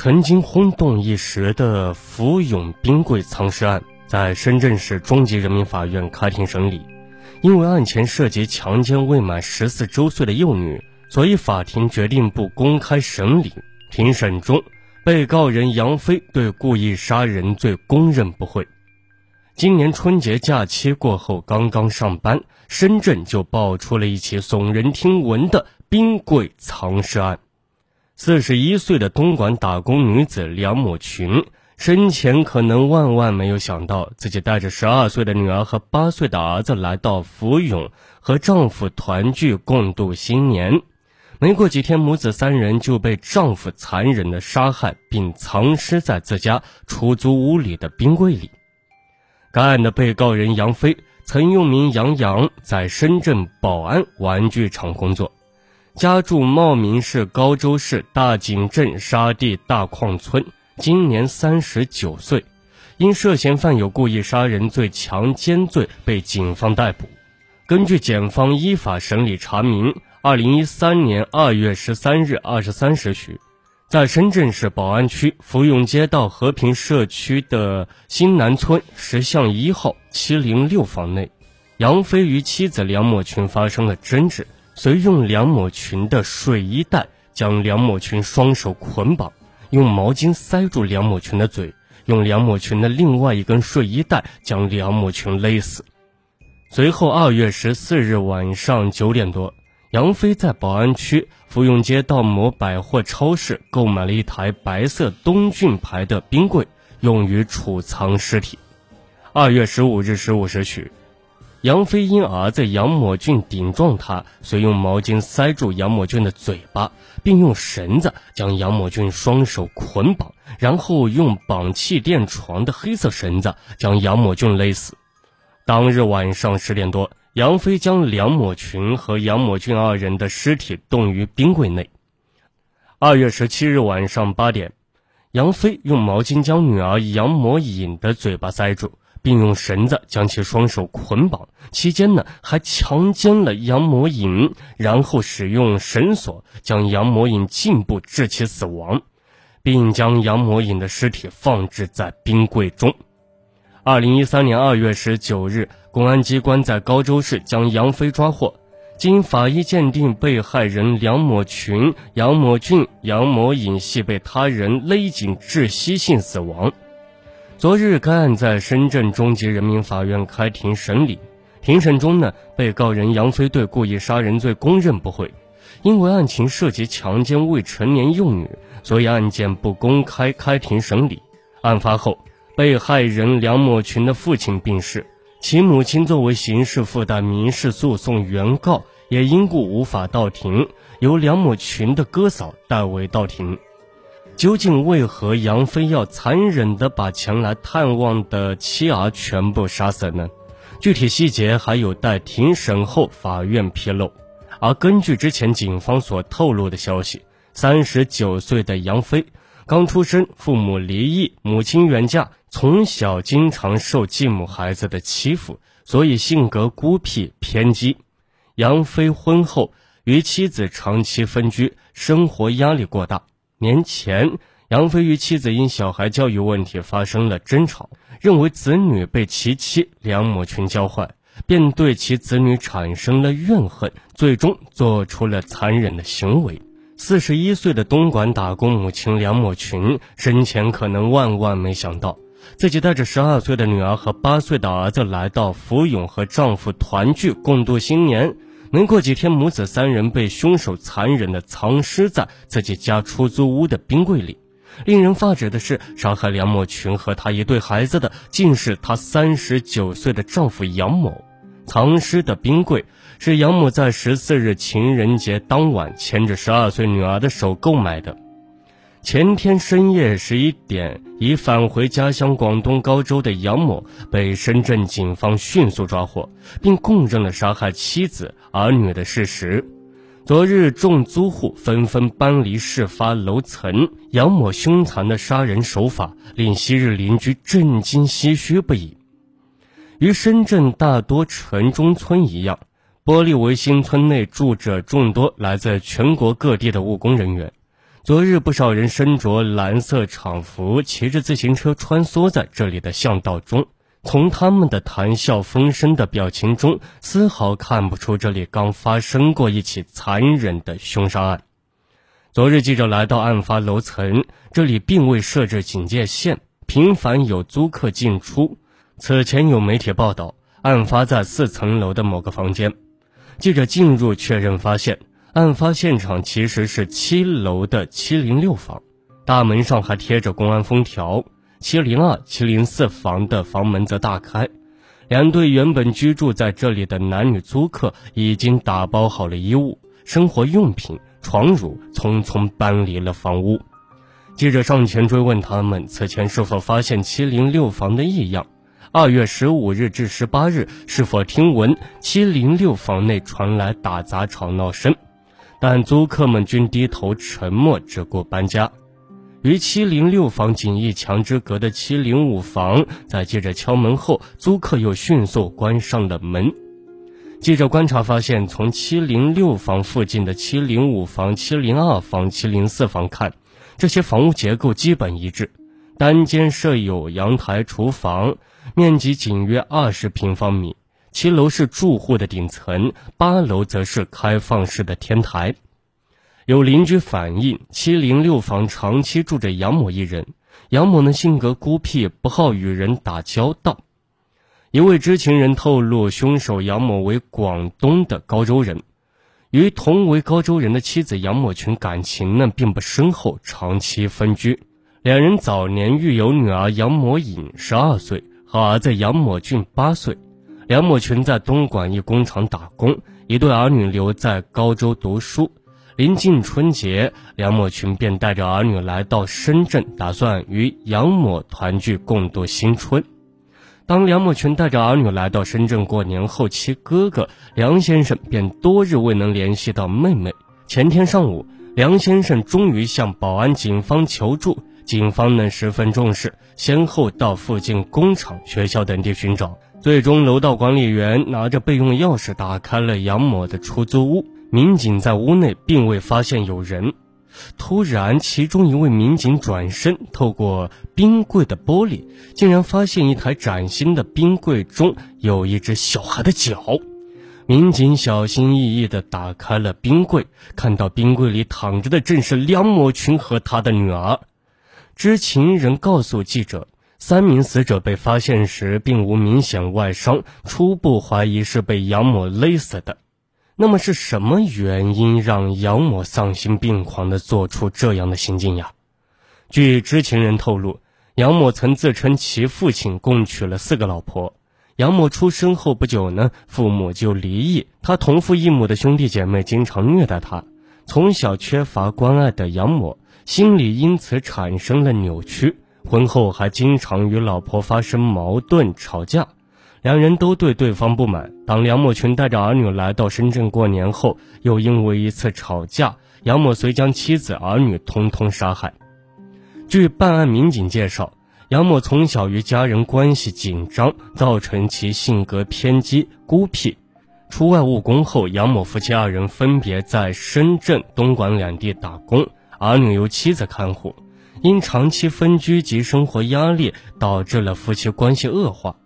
曾经轰动一时的福永冰柜藏尸案，在深圳市中级人民法院开庭审理。因为案前涉及强奸未满十四周岁的幼女，所以法庭决定不公开审理。庭审中，被告人杨飞对故意杀人罪供认不讳。今年春节假期过后，刚刚上班，深圳就爆出了一起耸人听闻的冰柜藏尸案。四十一岁的东莞打工女子梁某群，生前可能万万没有想到，自己带着十二岁的女儿和八岁的儿子来到福永，和丈夫团聚共度新年。没过几天，母子三人就被丈夫残忍的杀害，并藏尸在自家出租屋里的冰柜里。该案的被告人杨飞，曾用名杨洋，在深圳宝安玩具厂工作。家住茂名市高州市大井镇沙地大矿村，今年三十九岁，因涉嫌犯有故意杀人罪、强奸罪被警方逮捕。根据检方依法审理查明，二零一三年二月十三日二十三时许，在深圳市宝安区福永街道和平社区的新南村十巷一号七零六房内，杨飞与妻子梁某群发生了争执。随用梁某群的睡衣带将梁某群双手捆绑，用毛巾塞住梁某群的嘴，用梁某群的另外一根睡衣带将梁某群勒死。随后，二月十四日晚上九点多，杨飞在宝安区福永街道某百货超市购买了一台白色东骏牌的冰柜，用于储藏尸体。二月十五日十五时许。杨飞因儿子杨某俊顶撞他，遂用毛巾塞住杨某俊的嘴巴，并用绳子将杨某俊双手捆绑，然后用绑气垫床的黑色绳子将杨某俊勒死。当日晚上十点多，杨飞将梁某群和杨某俊二人的尸体冻于冰柜内。二月十七日晚上八点，杨飞用毛巾将女儿杨某颖的嘴巴塞住。并用绳子将其双手捆绑，期间呢还强奸了杨某颖，然后使用绳索将杨某颖颈部致其死亡，并将杨某颖的尸体放置在冰柜中。二零一三年二月十九日，公安机关在高州市将杨飞抓获，经法医鉴定，被害人梁某群、杨某俊、杨某颖系被他人勒颈窒息性死亡。昨日，该案在深圳中级人民法院开庭审理。庭审中呢，被告人杨飞对故意杀人罪供认不讳。因为案情涉及强奸未成年幼女，所以案件不公开开庭审理。案发后，被害人梁某群的父亲病逝，其母亲作为刑事附带民事诉讼原告，也因故无法到庭，由梁某群的哥嫂代为到庭。究竟为何杨飞要残忍地把前来探望的妻儿全部杀死呢？具体细节还有待庭审后法院披露。而根据之前警方所透露的消息，三十九岁的杨飞刚出生，父母离异，母亲远嫁，从小经常受继母孩子的欺负，所以性格孤僻偏激。杨飞婚后与妻子长期分居，生活压力过大。年前，杨飞与妻子因小孩教育问题发生了争吵，认为子女被其妻梁某群教坏，便对其子女产生了怨恨，最终做出了残忍的行为。四十一岁的东莞打工母亲梁某群生前可能万万没想到，自己带着十二岁的女儿和八岁的儿子来到福永和丈夫团聚共度新年。没过几天，母子三人被凶手残忍地藏尸在自己家出租屋的冰柜里。令人发指的是，杀害梁某群和他一对孩子的，竟是她三十九岁的丈夫杨某。藏尸的冰柜是杨某在十四日情人节当晚牵着十二岁女儿的手购买的。前天深夜十一点，已返回家乡广东高州的杨某被深圳警方迅速抓获，并供认了杀害妻子儿女的事实。昨日，众租户纷纷搬离事发楼层，杨某凶残的杀人手法令昔日邻居震惊唏嘘不已。与深圳大多城中村一样，玻璃围新村内住着众多来自全国各地的务工人员。昨日不少人身着蓝色厂服，骑着自行车穿梭在这里的巷道中。从他们的谈笑风生的表情中，丝毫看不出这里刚发生过一起残忍的凶杀案。昨日记者来到案发楼层，这里并未设置警戒线，频繁有租客进出。此前有媒体报道，案发在四层楼的某个房间。记者进入确认，发现案发现场其实是七楼的七零六房，大门上还贴着公安封条。七零二、七零四房的房门则大开，两对原本居住在这里的男女租客已经打包好了衣物、生活用品、床褥，匆匆搬离了房屋。记者上前追问他们此前是否发现七零六房的异样，二月十五日至十八日是否听闻七零六房内传来打砸吵闹声，但租客们均低头沉默，只顾搬家。与七零六房仅一墙之隔的七零五房，在记者敲门后，租客又迅速关上了门。记者观察发现，从七零六房附近的七零五房、七零二房、七零四房看，这些房屋结构基本一致，单间设有阳台、厨房，面积仅约二十平方米。七楼是住户的顶层，八楼则是开放式的天台。有邻居反映，七零六房长期住着杨某一人。杨某呢性格孤僻，不好与人打交道。一位知情人透露，凶手杨某为广东的高州人，与同为高州人的妻子杨某群感情呢并不深厚，长期分居。两人早年育有女儿杨某颖十二岁和儿子杨某俊八岁。梁某群在东莞一工厂打工，一对儿女留在高州读书。临近春节，梁某群便带着儿女来到深圳，打算与杨某团聚共度新春。当梁某群带着儿女来到深圳过年后，其哥哥梁先生便多日未能联系到妹妹。前天上午，梁先生终于向宝安警方求助，警方呢十分重视，先后到附近工厂、学校等地寻找，最终楼道管理员拿着备用钥匙打开了杨某的出租屋。民警在屋内并未发现有人，突然，其中一位民警转身，透过冰柜的玻璃，竟然发现一台崭新的冰柜中有一只小孩的脚。民警小心翼翼地打开了冰柜，看到冰柜里躺着的正是梁某群和他的女儿。知情人告诉记者，三名死者被发现时并无明显外伤，初步怀疑是被杨某勒死的。那么是什么原因让杨某丧心病狂地做出这样的行径呀？据知情人透露，杨某曾自称其父亲共娶了四个老婆。杨某出生后不久呢，父母就离异，他同父异母的兄弟姐妹经常虐待他。从小缺乏关爱的杨某，心理因此产生了扭曲，婚后还经常与老婆发生矛盾吵架。两人都对对方不满。当梁某群带着儿女来到深圳过年后，又因为一次吵架，杨某遂将妻子儿女通通杀害。据办案民警介绍，杨某从小与家人关系紧张，造成其性格偏激、孤僻。出外务工后，杨某夫妻二人分别在深圳、东莞两地打工，儿女由妻子看护。因长期分居及生活压力，导致了夫妻关系恶化。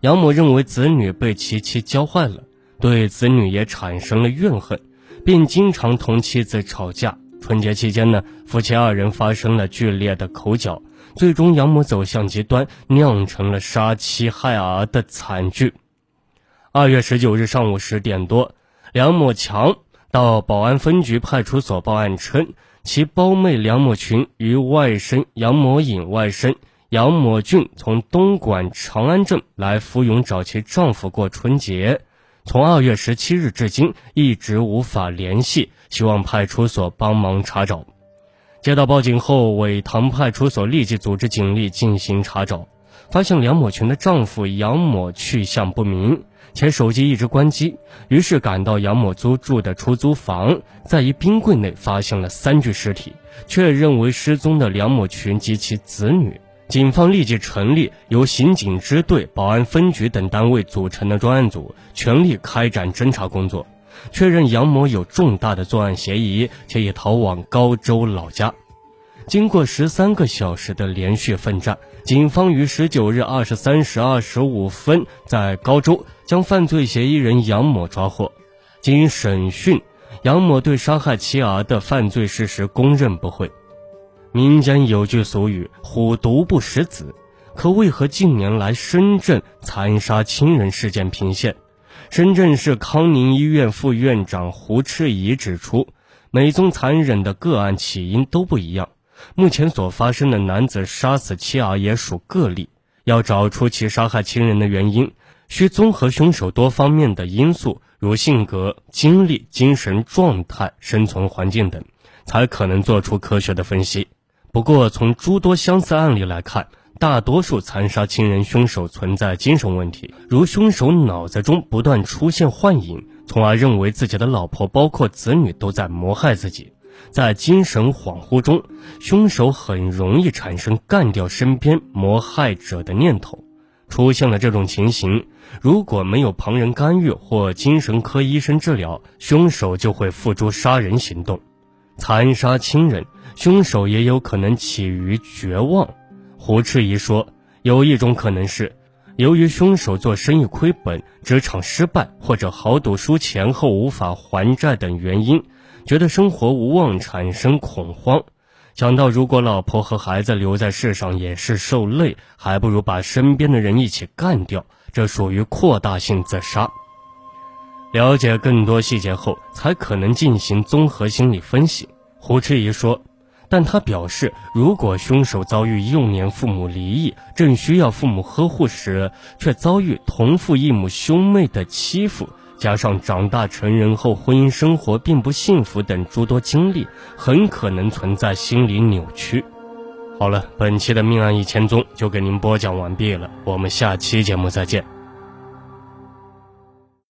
杨某认为子女被其妻教坏了，对子女也产生了怨恨，并经常同妻子吵架。春节期间呢，夫妻二人发生了剧烈的口角，最终杨某走向极端，酿成了杀妻害儿的惨剧。二月十九日上午十点多，梁某强到宝安分局派出所报案称，其胞妹梁某群与外甥杨某颖外甥。杨某俊从东莞长安镇来福永找其丈夫过春节，从二月十七日至今一直无法联系，希望派出所帮忙查找。接到报警后，苇塘派出所立即组织警力进行查找，发现梁某群的丈夫杨某去向不明，且手机一直关机。于是赶到杨某租住的出租房，在一冰柜内发现了三具尸体，确认为失踪的梁某群及其子女。警方立即成立由刑警支队、保安分局等单位组成的专案组，全力开展侦查工作，确认杨某有重大的作案嫌疑，且已逃往高州老家。经过十三个小时的连续奋战，警方于十九日二十三时二十五分在高州将犯罪嫌疑人杨某抓获。经审讯，杨某对杀害妻儿的犯罪事实供认不讳。民间有句俗语“虎毒不食子”，可为何近年来深圳残杀亲人事件频现？深圳市康宁医院副院长胡赤仪指出，每宗残忍的个案起因都不一样。目前所发生的男子杀死妻儿也属个例，要找出其杀害亲人的原因，需综合凶手多方面的因素，如性格、经历、精神状态、生存环境等，才可能做出科学的分析。不过，从诸多相似案例来看，大多数残杀亲人凶手存在精神问题，如凶手脑子中不断出现幻影，从而认为自己的老婆包括子女都在谋害自己。在精神恍惚中，凶手很容易产生干掉身边谋害者的念头。出现了这种情形，如果没有旁人干预或精神科医生治疗，凶手就会付诸杀人行动。残杀亲人，凶手也有可能起于绝望。胡赤仪说，有一种可能是，由于凶手做生意亏本、职场失败或者豪赌输钱后无法还债等原因。觉得生活无望，产生恐慌，想到如果老婆和孩子留在世上也是受累，还不如把身边的人一起干掉，这属于扩大性自杀。了解更多细节后，才可能进行综合心理分析。胡赤仪说，但他表示，如果凶手遭遇幼年父母离异，正需要父母呵护时，却遭遇同父异母兄妹的欺负。加上长大成人后婚姻生活并不幸福等诸多经历，很可能存在心理扭曲。好了，本期的命案一千宗就给您播讲完毕了，我们下期节目再见。